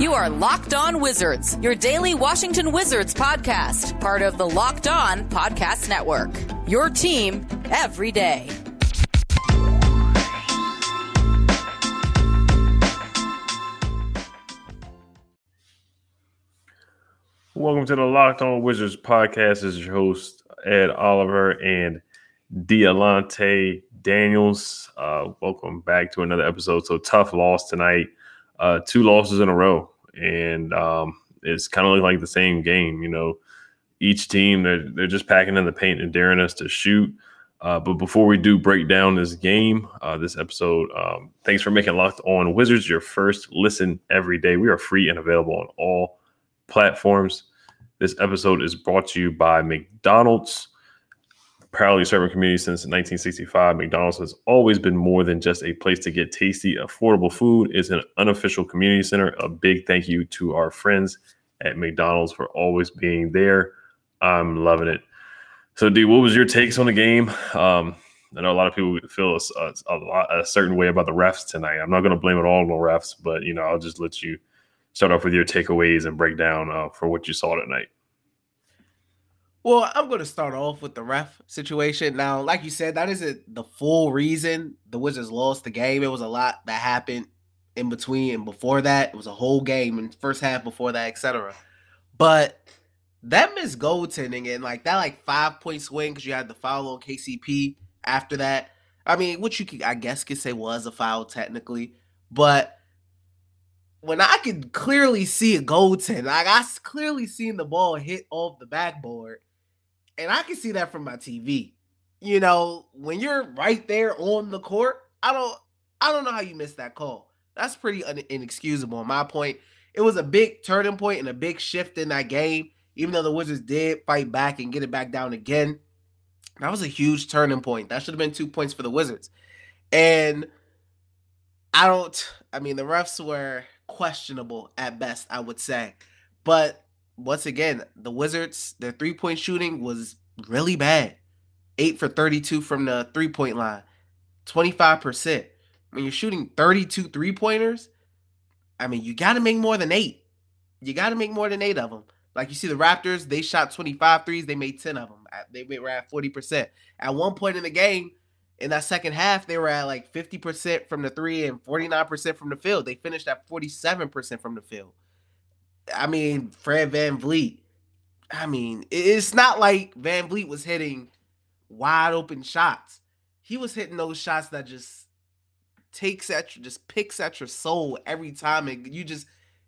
You are Locked On Wizards, your daily Washington Wizards podcast, part of the Locked On Podcast Network. Your team every day. Welcome to the Locked On Wizards podcast. This is your host, Ed Oliver and Dialante Daniels. Uh, welcome back to another episode. So, tough loss tonight uh, two losses in a row, and um, it's kind of like the same game. You know, each team they're they're just packing in the paint and daring us to shoot. Uh, but before we do break down this game, uh, this episode, um, thanks for making Locked On Wizards your first listen every day. We are free and available on all platforms. This episode is brought to you by McDonald's proudly serving community since 1965, McDonald's has always been more than just a place to get tasty, affordable food. It's an unofficial community center. A big thank you to our friends at McDonald's for always being there. I'm loving it. So, D, what was your takes on the game? Um, I know a lot of people feel a, a, lot, a certain way about the refs tonight. I'm not going to blame it all on the refs, but you know, I'll just let you start off with your takeaways and break down uh, for what you saw tonight. Well, I'm going to start off with the ref situation. Now, like you said, that isn't the full reason the Wizards lost the game. It was a lot that happened in between and before that. It was a whole game and first half before that, etc. But that missed goaltending and like that like five point swing because you had the foul on KCP after that. I mean, which you could I guess could say was a foul technically, but when I could clearly see a goaltend, like I clearly seen the ball hit off the backboard and I can see that from my TV. You know, when you're right there on the court, I don't I don't know how you missed that call. That's pretty un- inexcusable. My point, it was a big turning point and a big shift in that game. Even though the Wizards did fight back and get it back down again, that was a huge turning point. That should have been two points for the Wizards. And I don't. I mean, the refs were questionable at best. I would say, but once again, the Wizards, their three point shooting was really bad. Eight for 32 from the three point line, 25%. When you're shooting 32 three pointers, I mean, you got to make more than eight. You got to make more than eight of them. Like you see the Raptors, they shot 25 threes, they made 10 of them. They were at 40%. At one point in the game, in that second half, they were at like 50% from the three and 49% from the field. They finished at 47% from the field. I mean, Fred VanVleet. I mean, it's not like VanVleet was hitting wide open shots. He was hitting those shots that just takes at you, just picks at your soul every time. And you just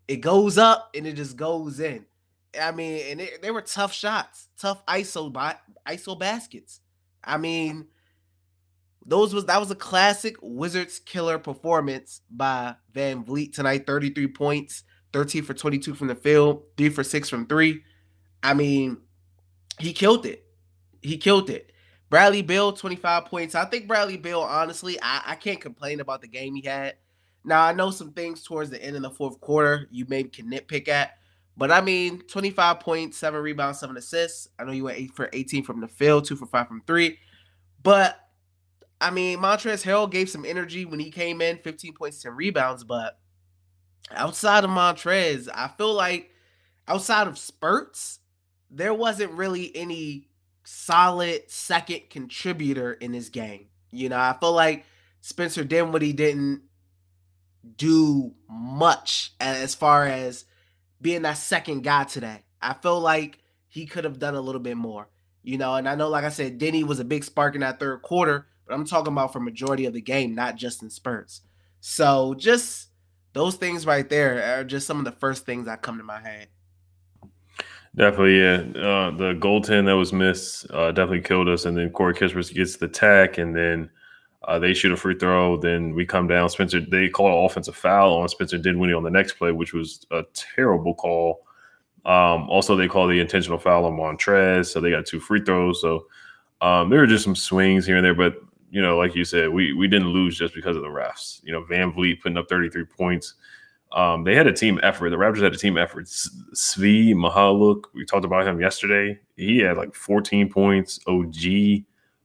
it goes up and it just goes in. I mean, and it, they were tough shots, tough ISO ISO baskets. I mean, those was that was a classic Wizards killer performance by VanVleet tonight. Thirty three points, 13 for 22 from the field, three for six from three. I mean, he killed it. He killed it. Bradley Beal, 25 points. I think Bradley Beal, honestly, I, I can't complain about the game he had. Now, I know some things towards the end of the fourth quarter you maybe can nitpick at, but I mean, 25 points, seven rebounds, seven assists. I know you went eight for 18 from the field, two for five from three. But I mean, Montrezl Harrell gave some energy when he came in, 15 points, 10 rebounds, but outside of Montrez, I feel like outside of spurts, there wasn't really any solid second contributor in this game. You know, I feel like Spencer Dinwiddie didn't do much as far as being that second guy today. I feel like he could have done a little bit more. You know, and I know, like I said, Deni was a big spark in that third quarter, but I'm talking about for majority of the game, not just in spurts. So just those things right there are just some of the first things that come to my head. Definitely, yeah. Uh, the goaltend that was missed uh, definitely killed us, and then Corey Kispert gets the tack, and then uh, they shoot a free throw. Then we come down. Spencer they call an offensive foul on Spencer Dinwiddie on the next play, which was a terrible call. Um, also, they call the intentional foul on Montrez, so they got two free throws. So um, there were just some swings here and there, but you know, like you said, we we didn't lose just because of the refs. You know, VanVleet putting up 33 points. Um, they had a team effort. The Raptors had a team effort. Svi Mykhailiuk, we talked about him yesterday. He had like 14 points. OG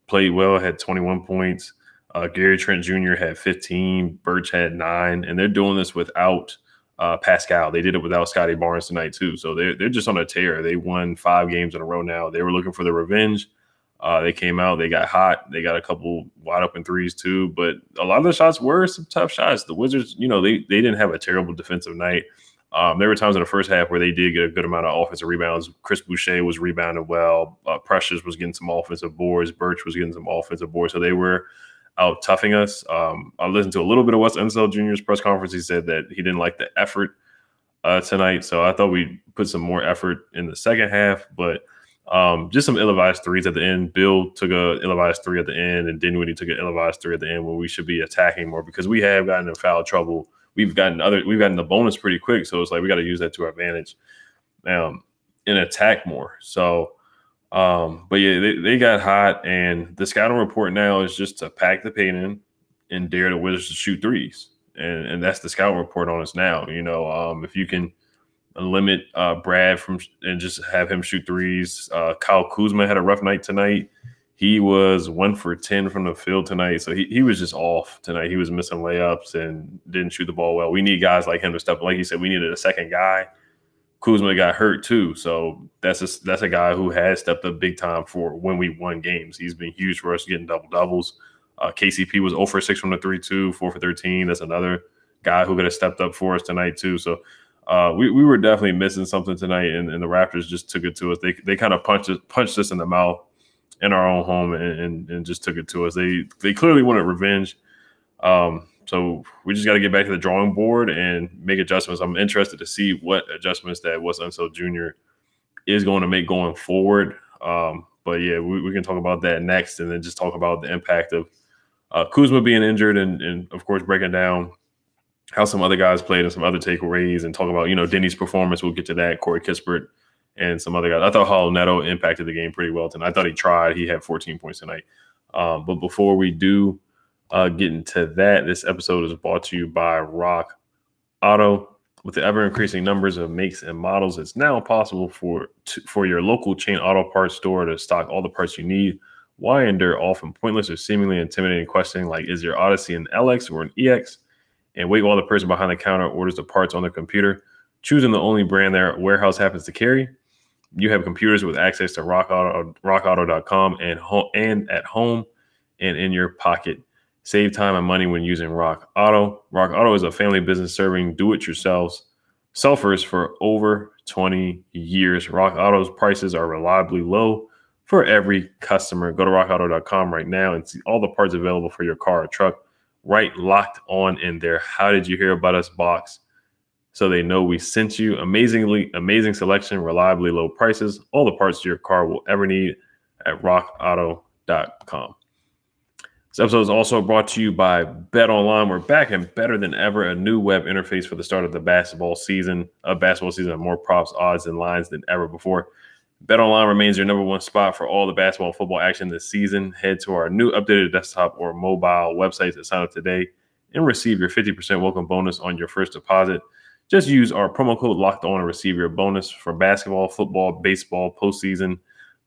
played well, had 21 points. Uh, Gary Trent Jr. had 15. Birch had nine, and they're doing this without uh, Pascal. They did it without Scotty Barnes tonight too. So they're they're just on a tear. They won five games in a row now. They were looking for the revenge. Uh, they came out, they got hot, they got a couple wide open threes too, but a lot of the shots were some tough shots. The Wizards, you know, they they didn't have a terrible defensive night. Um, there were times in the first half where they did get a good amount of offensive rebounds. Chris Boucher was rebounding well. Uh, Precious was getting some offensive boards. Birch was getting some offensive boards. So they were out toughing us. Um, I listened to a little bit of Wes Unseld Jr.'s press conference. He said that he didn't like the effort uh, tonight. So I thought we'd put some more effort in the second half. But um, just some ill-advised threes at the end. Beal took a ill-advised three at the end, and Dinwiddie took an ill-advised three at the end. Where we should be attacking more because we have gotten in foul trouble we've gotten other we've gotten the bonus pretty quick. So it's like we got to use that to our advantage um, and attack more. So, um, but yeah, they, they got hot, and the scouting report now is just to pack the paint in and dare the Wizards to shoot threes, and and that's the scouting report on us now. You know, um, if you can limit uh, Brad from and just have him shoot threes. Uh, Kyle Kuzma had a rough night tonight. He was one for 10 from the field tonight. So he, he was just off tonight. He was missing layups and didn't shoot the ball well. We need guys like him to step Like you said, we needed a second guy. Kuzma got hurt too. So that's a, that's a guy who has stepped up big time for when we won games. He's been huge for us getting double doubles. Uh, KCP was 0 for 6 from the 3 2, 4 for 13. That's another guy who could have stepped up for us tonight too. So uh, we, we were definitely missing something tonight, and, and, the Raptors just took it to us. They, they kind of punched, punched us in the mouth in our own home and, and, and just took it to us. They they clearly wanted revenge. Um, so we just got to get back to the drawing board and make adjustments. I'm interested to see what adjustments that Wes Unseld Jr. is going to make going forward. Um, but yeah, we, we, can talk about that next, and then just talk about the impact of uh, Kuzma being injured, and, and of course breaking down how some other guys played and some other takeaways, and talk about you know Deni's performance. We'll get to that. Corey Kispert and some other guys. I thought Raul Neto impacted the game pretty well tonight. I thought he tried. He had 14 points tonight. Um, but before we do uh, get into that, this episode is brought to you by Rock Auto. With the ever increasing numbers of makes and models, it's now possible for for your local chain auto parts store to stock all the parts you need. Why endure often pointless or seemingly intimidating questioning like is your Odyssey an LX or an EX? And wait while the person behind the counter orders the parts on their computer, choosing the only brand their warehouse happens to carry you have computers with access to rock auto, rockauto.com and home, and at home and in your pocket. Save time and money when using Rock Auto. Rock Auto is a family business serving do-it-yourselves selfers for over 20 years. Rock Auto's prices are reliably low for every customer. Go to rockauto.com right now and see all the parts available for your car or truck right locked on in there. How did you hear about us box? so they know we sent you. Amazingly, amazing selection, reliably low prices, all the parts your car will ever need at rockauto.com. This episode is also brought to you by Bet Online. We're back and better than ever. A new web interface for the start of the basketball season. A basketball season, more props, odds, and lines than ever before. Bet Online remains your number one spot for all the basketball and football action this season. Head to our new updated desktop or mobile website to sign up today and receive your 50% welcome bonus on your first deposit. Just use our promo code locked on and receive your bonus for basketball, football, baseball, postseason,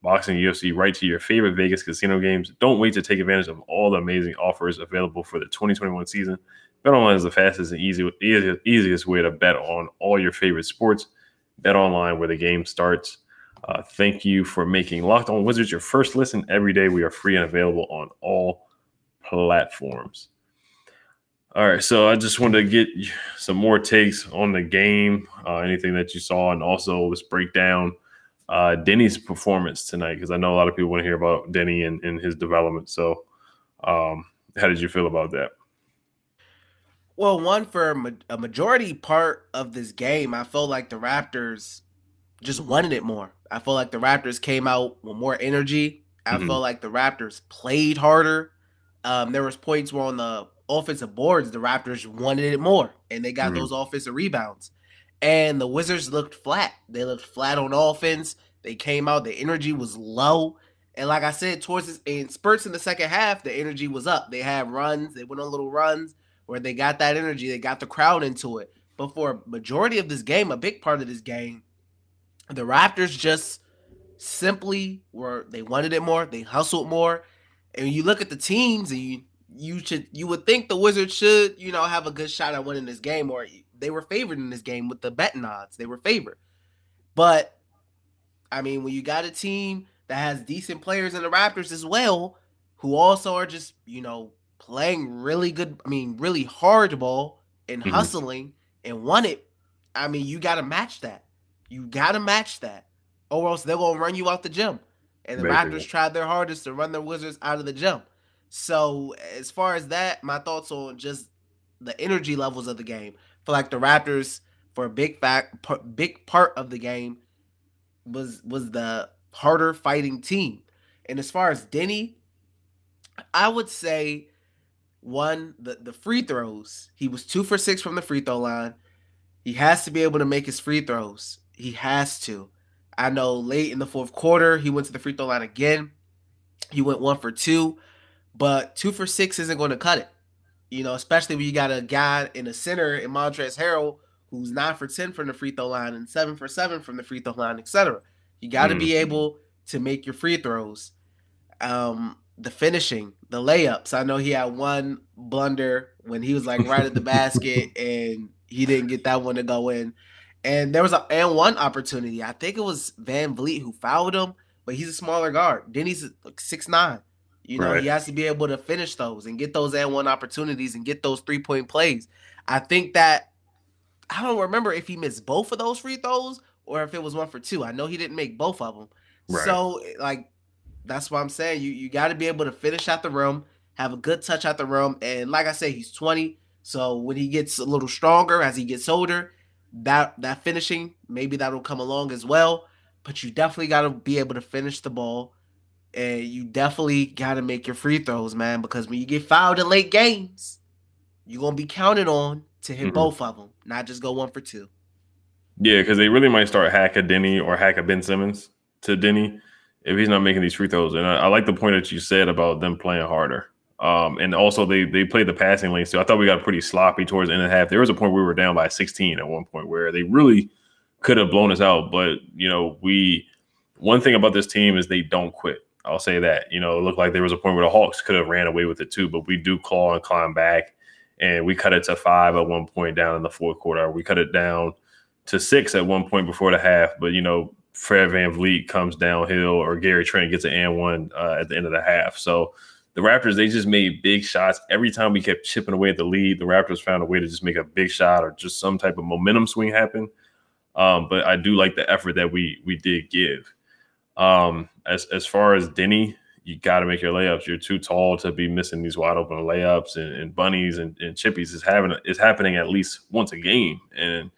boxing, UFC, right to your favorite Vegas casino games. Don't wait to take advantage of all the amazing offers available for the 2021 season. BetOnline is the fastest and easy, easiest, easiest way to bet on all your favorite sports. Bet online where the game starts. Uh, thank you for making Locked On Wizards your first listen every day. We are free and available on all platforms. All right, so I just wanted to get some more takes on the game, uh, anything that you saw, and also let's break down uh, Deni's performance tonight because I know a lot of people want to hear about Deni and, and his development. So, um, how did you feel about that? Well, one for a majority part of this game, I felt like the Raptors just wanted it more. I felt like the Raptors came out with more energy. I mm-hmm. felt like the Raptors played harder. Um, there was points where on the offensive boards, the Raptors wanted it more, and they got mm-hmm. those offensive rebounds. And the Wizards looked flat. They looked flat on offense. They came out, the energy was low. And like I said, towards this, in spurts in the second half, the energy was up. They had runs, they went on little runs where they got that energy, they got the crowd into it. But for a majority of this game, a big part of this game, the Raptors just simply were they wanted it more, they hustled more. And you look at the teams and you you should you would think the Wizards should you know have a good shot at winning this game or they were favored in this game with the betting odds. They were favored. But I mean, when you got a team that has decent players in the Raptors as well, who also are just, you know, playing really good, I mean, really hard ball and mm-hmm. hustling and won it, I mean, you got to match that. You got to match that. Or else they're going to run you out the gym. And the Raptors tried their hardest to run the Wizards out of the gym. So, as far as that, my thoughts on just the energy levels of the game. For like the Raptors, for a big fact, big part of the game was was the harder fighting team. And as far as Deni, I would say one the the free throws. He was two for six from the free throw line. He has to be able to make his free throws. He has to. I know late in the fourth quarter he went to the free throw line again. He went one for two, but two for six isn't going to cut it. You know, especially when you got a guy in the center in Montrezl Harrell who's nine for ten from the free throw line and seven for seven from the free throw line, etc. You got to mm. be able to make your free throws. Um, the finishing, the layups. I know he had one blunder when he was like right at the basket and he didn't get that one to go in. And there was a and one opportunity. I think it was VanVleet who fouled him, but he's a smaller guard. Then he's like six nine. You know, right. he has to be able to finish those and get those and one opportunities and get those three point plays. I think that I don't remember if he missed both of those free throws or if it was one for two. I know he didn't make both of them. Right. So like that's what I'm saying. You you got to be able to finish at the rim, have a good touch at the rim, and like I said, he's 20. So when he gets a little stronger as he gets older, that that finishing maybe that'll come along as well. But you definitely got to be able to finish the ball, and you definitely got to make your free throws, man. Because when you get fouled in late games, you're gonna be counted on to hit mm-hmm. both of them, not just go one for two. Yeah, because they really might start hack a deni or hack a Ben Simmons to deni if he's not making these free throws. And I, I, like the point that you said about them playing harder. Um, and also they they played the passing lane. So I thought we got pretty sloppy towards the end of the half. There was a point where we were down by 16 at one point where they really could have blown us out. But you know, we one thing about this team is they don't quit. I'll say that. You know, it looked like there was a point where the Hawks could have ran away with it too, but we do claw and climb back. And we cut it to five at one point down in the fourth quarter. We cut it down to six at one point before the half. But you know, Fred VanVleet comes downhill or Gary Trent gets an and one uh, at the end of the half. So the Raptors, they just made big shots. Every time we kept chipping away at the lead, the Raptors found a way to just make a big shot or just some type of momentum swing happen. Um, but I do like the effort that we we did give. Um, as as far as Deni, you got to make your layups. You're too tall to be missing these wide open layups and, and bunnies and, and chippies is having is happening at least once a game. And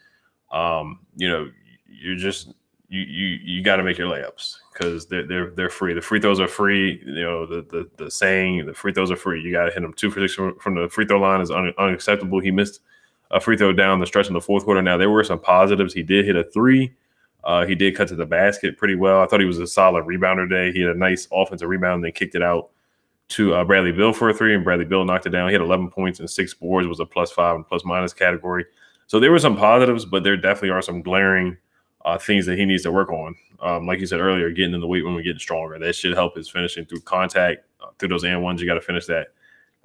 um, you know, you're just you you you got to make your layups because they're they're they're free. The free throws are free. You know the the, the saying the free throws are free. You got to hit them two for six from, the free throw line is un, unacceptable. He missed a free throw down the stretch in the fourth quarter. Now there were some positives. He did hit a three. Uh, he did cut to the basket pretty well. I thought he was a solid rebounder today. He had a nice offensive rebound and then kicked it out to uh, Bradley Beal for a three, and Bradley Beal knocked it down. He had 11 points and six boards. Was a plus five and plus minus category. So there were some positives, but there definitely are some glaring uh, things that he needs to work on. Um, like you said earlier, getting in the weight room and getting stronger. That should help his finishing through contact, uh, through those and ones. You got to finish that.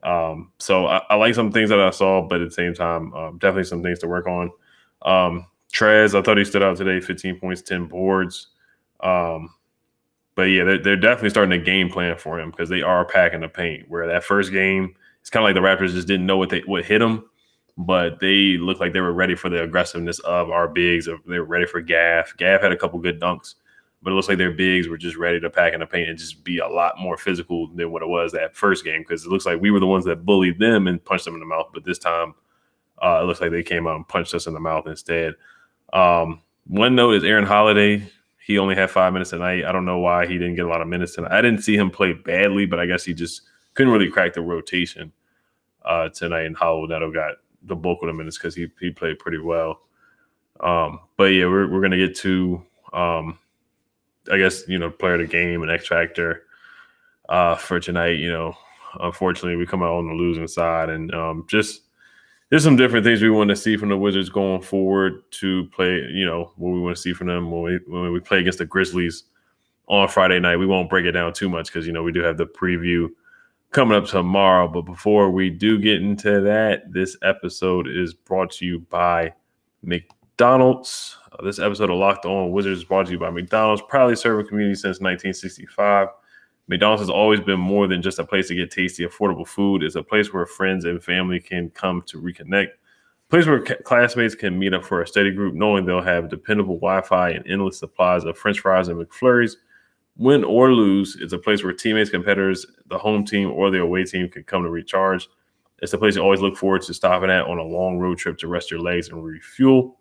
Um, so I, I, like some things that I saw, but at the same time, um, definitely some things to work on. Um, Trez, I thought he stood out today 15 points, 10 boards. Um, but yeah, they're, they're definitely starting a game plan for him because they are packing the paint. Where that first game, it's kind of like the Raptors just didn't know what they what hit them but they looked like they were ready for the aggressiveness of our bigs. They were ready for Gaff. Gaff had a couple good dunks, but it looks like their bigs were just ready to pack in the paint and just be a lot more physical than what it was that first game because it looks like we were the ones that bullied them and punched them in the mouth. But this time, uh, it looks like they came out and punched us in the mouth instead. Um, one note is Aaron Holiday. He only had five minutes tonight. I don't know why he didn't get a lot of minutes tonight. I didn't see him play badly, but I guess he just couldn't really crack the rotation uh, tonight. And Holiday got the bulk of the minutes because he he played pretty well. Um, but yeah, we're we're gonna get to um, I guess you know player of the game and X factor uh, for tonight. You know, unfortunately, we come out on the losing side, and um, just there's some different things we want to see from the Wizards going forward to play. You know, what we want to see from them when we when we play against the Grizzlies on Friday night. We won't break it down too much because you know we do have the preview coming up tomorrow. But before we do get into that, this episode is brought to you by McDonald's. Uh, this episode of Locked On Wizards is brought to you by McDonald's, proudly serving community since 1965. McDonald's has always been more than just a place to get tasty, affordable food. It's a place where friends and family can come to reconnect. A place where classmates can meet up for a study group, knowing they'll have dependable Wi-Fi and endless supplies of French fries and McFlurries. Win or lose, it's a place where teammates, competitors, the home team, or the away team can come to recharge. It's a place you always look forward to stopping at on a long road trip to rest your legs and refuel.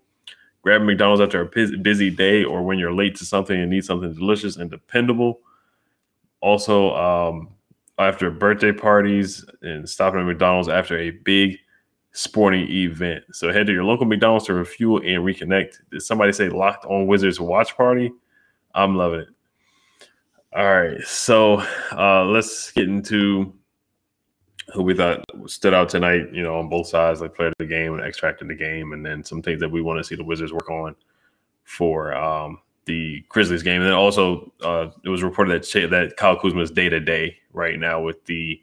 Grab McDonald's after a busy day or when you're late to something and need something delicious and dependable. Also, um, after birthday parties and stopping at McDonald's after a big sporting event. So head to your local McDonald's to refuel and reconnect. Did somebody say locked on Wizards watch party? I'm loving it. All right, so uh, let's get into who we thought stood out tonight. You know, on both sides, like player of the game and extracted the game, and then some things that we want to see the Wizards work on for um, the Grizzlies game. And then also, uh, it was reported that that Kyle Kuzma is day to day right now with the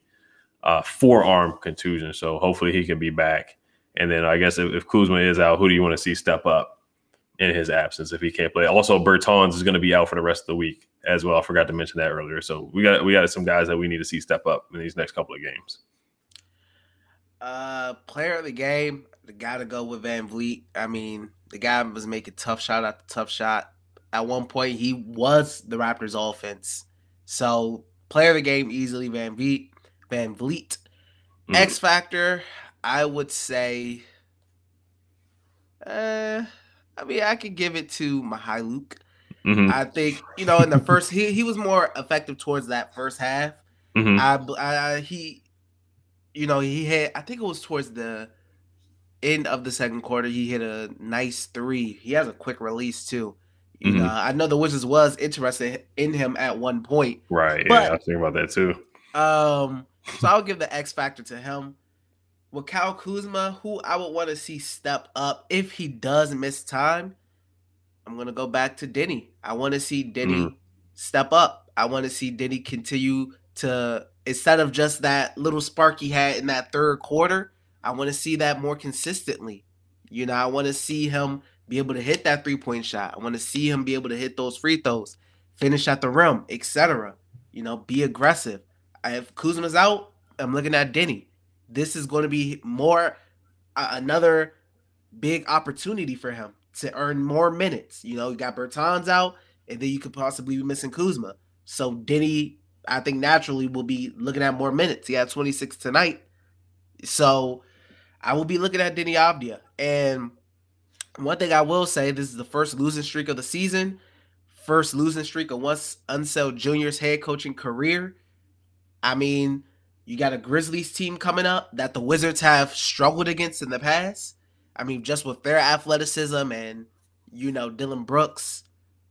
uh, forearm contusion. So hopefully he can be back. And then I guess if, if Kuzma is out, who do you want to see step up in his absence if he can't play? Also, Bertans is going to be out for the rest of the week as well. I forgot to mention that earlier. So we got we got some guys that we need to see step up in these next couple of games. Uh, player of the game, the guy to go with VanVleet. I mean, the guy was making tough shot after tough shot. At one point, he was the Raptors' offense. So, player of the game easily VanVleet. Van Vliet. Mm. X Factor, I would say. Uh, I mean, I could give it to Mykhailiuk. Mm-hmm. I think you know in the first he he was more effective towards that first half. Mm-hmm. I, I he, you know, he hit. I think it was towards the end of the second quarter. He hit a nice three. He has a quick release too. You mm-hmm. know, I know the Wizards was interested in him at one point. Right. But, yeah, I was thinking about that too. Um, so I'll give the X factor to him. With Kyle Kuzma, who I would want to see step up if he does miss time, I'm gonna go back to Deni. I want to see Deni mm. step up. I want to see Deni continue to instead of just that little spark he had in that third quarter. I want to see that more consistently. You know, I want to see him be able to hit that three point shot. I want to see him be able to hit those free throws, finish at the rim, etc. You know, be aggressive. If Kuzma's out, I'm looking at Deni. This is going to be more uh, another big opportunity for him to earn more minutes. You know, you got Bertans out, and then you could possibly be missing Kuzma. So Deni, I think naturally will be looking at more minutes. He had 26 tonight. So I will be looking at Deni Avdija. And one thing I will say, this is the first losing streak of the season. First losing streak of once Unseld Jr.'s head coaching career. I mean, you got a Grizzlies team coming up that the Wizards have struggled against in the past. I mean, just with their athleticism and you know Dillon Brooks,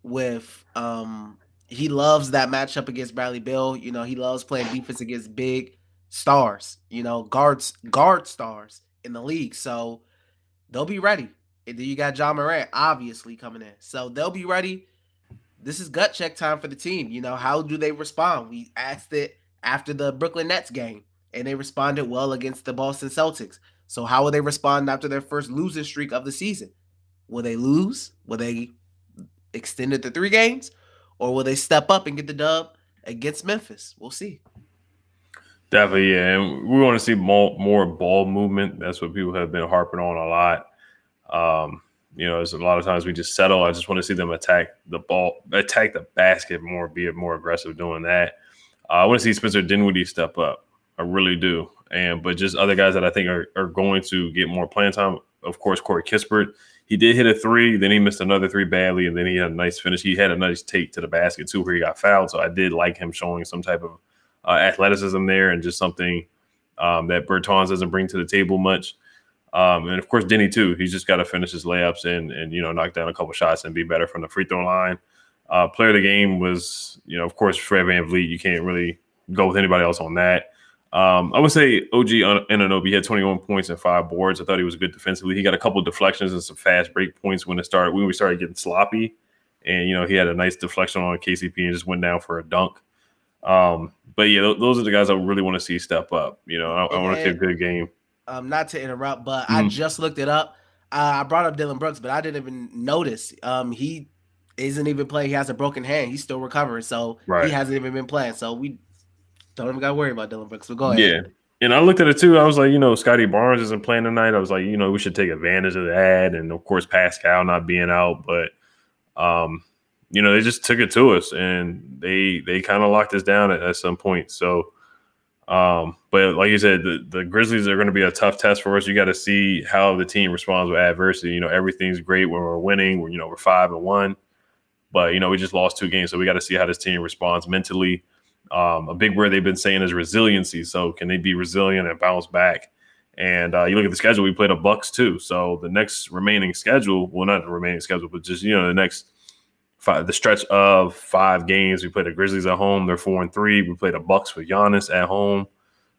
with um, he loves that matchup against Bradley Beal. You know, he loves playing defense against big stars. You know, guards, guard stars in the league. So they'll be ready. And then you got Ja Morant obviously coming in, so they'll be ready. This is gut check time for the team. You know, how do they respond? We asked it after the Brooklyn Nets game, and they responded well against the Boston Celtics. So how will they respond after their first losing streak of the season? Will they lose? Will they extend it to three games? Or will they step up and get the dub against Memphis? We'll see. Definitely, yeah. And we want to see more more ball movement. That's what people have been harping on a lot. Um, you know, there's a lot of times we just settle. I just want to see them attack the ball, attack the basket more, be more aggressive doing that. Uh, I want to see Spencer Dinwiddie step up. I really do. And but just other guys that I think are, are going to get more playing time. Of course, Corey Kispert. He did hit a three, then he missed another three badly, and then he had a nice finish. He had a nice take to the basket too, where he got fouled. So I did like him showing some type of uh, athleticism there, and just something um, that Bertans doesn't bring to the table much. Um, and of course, Deni too. He's just got to finish his layups and and you know knock down a couple shots and be better from the free throw line. Uh, player of the game was you know of course Fred VanVleet. You can't really go with anybody else on that. Um, I would say OG Anunoby had 21 points and five boards. I thought he was good defensively. He got a couple deflections and some fast break points when it started when we started getting sloppy. And you know he had a nice deflection on KCP and just went down for a dunk. Um, but yeah, th- those are the guys I really want to see step up. You know, I, I want to see a good game. Um, not to interrupt, but mm-hmm. I just looked it up. I brought up Dillon Brooks, but I didn't even notice. Um, he isn't even playing. He has a broken hand. He's still recovering, so Right. he hasn't even been playing. So we don't even got to worry about Dillon Brooks. But go ahead. Yeah. And I looked at it too. I was like, you know, Scotty Barnes isn't playing tonight. I was like, you know, we should take advantage of that. And of course, Pascal not being out, but um, you know, they just took it to us and they they kind of locked us down at, at some point. So um, but like you said, the, the Grizzlies are going to be a tough test for us. You got to see how the team responds with adversity. You know, everything's great when we're winning. You know, we're five and one, but you know, we just lost two games, so we got to see how this team responds mentally. Um, a big word they've been saying is resiliency. So can they be resilient and bounce back? And uh, you look at the schedule, we played a Bucks too. So the next remaining schedule, well, not the remaining schedule, but just you know the next five, the stretch of five games. We played the Grizzlies at home; they're four and three. We played the Bucks with Giannis at home,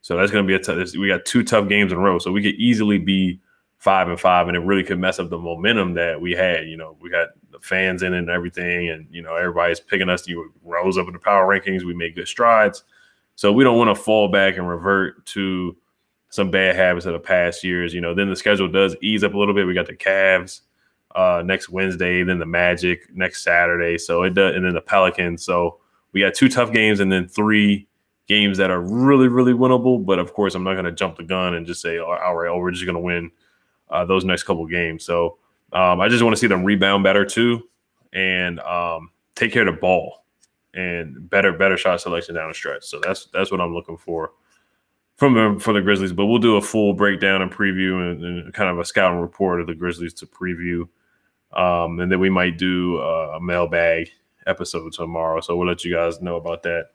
so that's going to be a tough. We got two tough games in a row, so we could easily be five and five, and it really could mess up the momentum that we had. You know, we got the fans in and everything, and you know everybody's picking us. You rose up in the power rankings. We made good strides, so we don't want to fall back and revert to some bad habits of the past years. You know, then the schedule does ease up a little bit. We got the Cavs uh, next Wednesday, then the Magic next Saturday. So it does, and then the Pelicans. So we got two tough games, and then three games that are really, really winnable. But of course, I'm not going to jump the gun and just say, all right, oh, we're just going to win uh, those next couple games. So um, I just want to see them rebound better too, and um, take care of the ball and better, better shot selection down the stretch. So that's that's what I'm looking for from the, for the Grizzlies. But we'll do a full breakdown and preview and, and kind of a scouting report of the Grizzlies to preview. Um, and then we might do uh, a mailbag episode tomorrow. So we'll let you guys know about that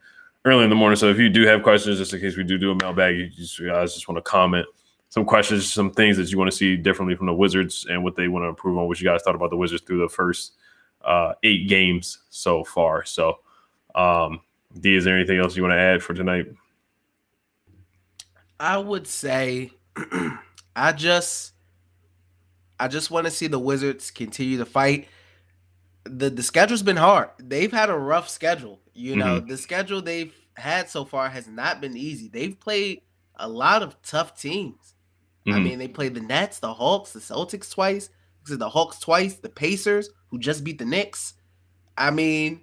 early in the morning. So if you do have questions, just in case we do do a mailbag, you guys just want to comment some questions, some things that you want to see differently from the Wizards and what they want to improve on, what you guys thought about the Wizards through the first uh, eight games so far. So, um, D, is there anything else you want to add for tonight? I would say I just I just want to see the Wizards continue to fight. The the schedule's been hard. They've had a rough schedule. You know, the schedule they've had so far has not been easy. They've played a lot of tough teams. I Mhm. mean, they played the Nets, the Hawks, the Celtics twice. The Hawks twice, the Pacers, who just beat the Knicks. I mean,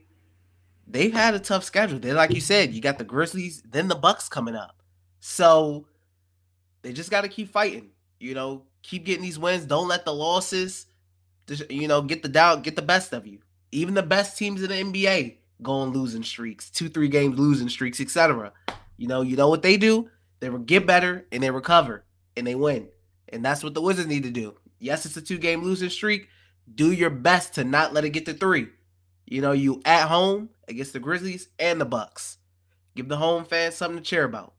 they've had a tough schedule. They, like you said, you got the Grizzlies, then the Bucks coming up. So they just got to keep fighting. You know, keep getting these wins. Don't let the losses, you know, get the doubt, get the best of you. Even the best teams in the NBA go on losing streaks, two, three games losing streaks, etc. You know, you know what they do? They get better and they recover and they win. And that's what the Wizards need to do. Yes, it's a two game losing streak. Do your best to not let it get to three. You know, you at home against the Grizzlies and the Bucks. Give the home fans something to cheer about.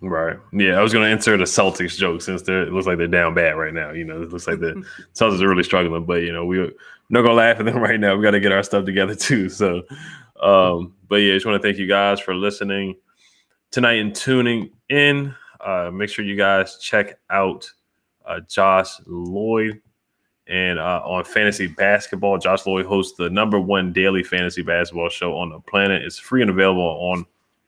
Right. Yeah, I was going to insert a Celtics joke since they're, it looks like they're down bad right now. You know, it looks like the Celtics are really struggling, but you know, we, we're not going to laugh at them right now. We got to get our stuff together too. So, um, but yeah, I just want to thank you guys for listening tonight and tuning in. Uh, make sure you guys check out uh, Josh Lloyd and uh, on fantasy basketball. Josh Lloyd hosts the number one daily fantasy basketball show on the planet. It's free and available on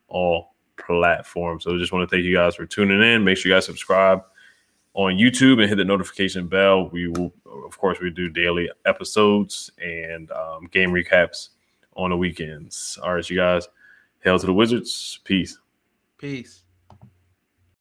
all platforms. So just want to thank you guys for tuning in. Make sure you guys subscribe on YouTube and hit the notification bell. We will, of course, we do daily episodes and um, game recaps on the weekends. All right, you guys. Hail to the Wizards. Peace. Peace.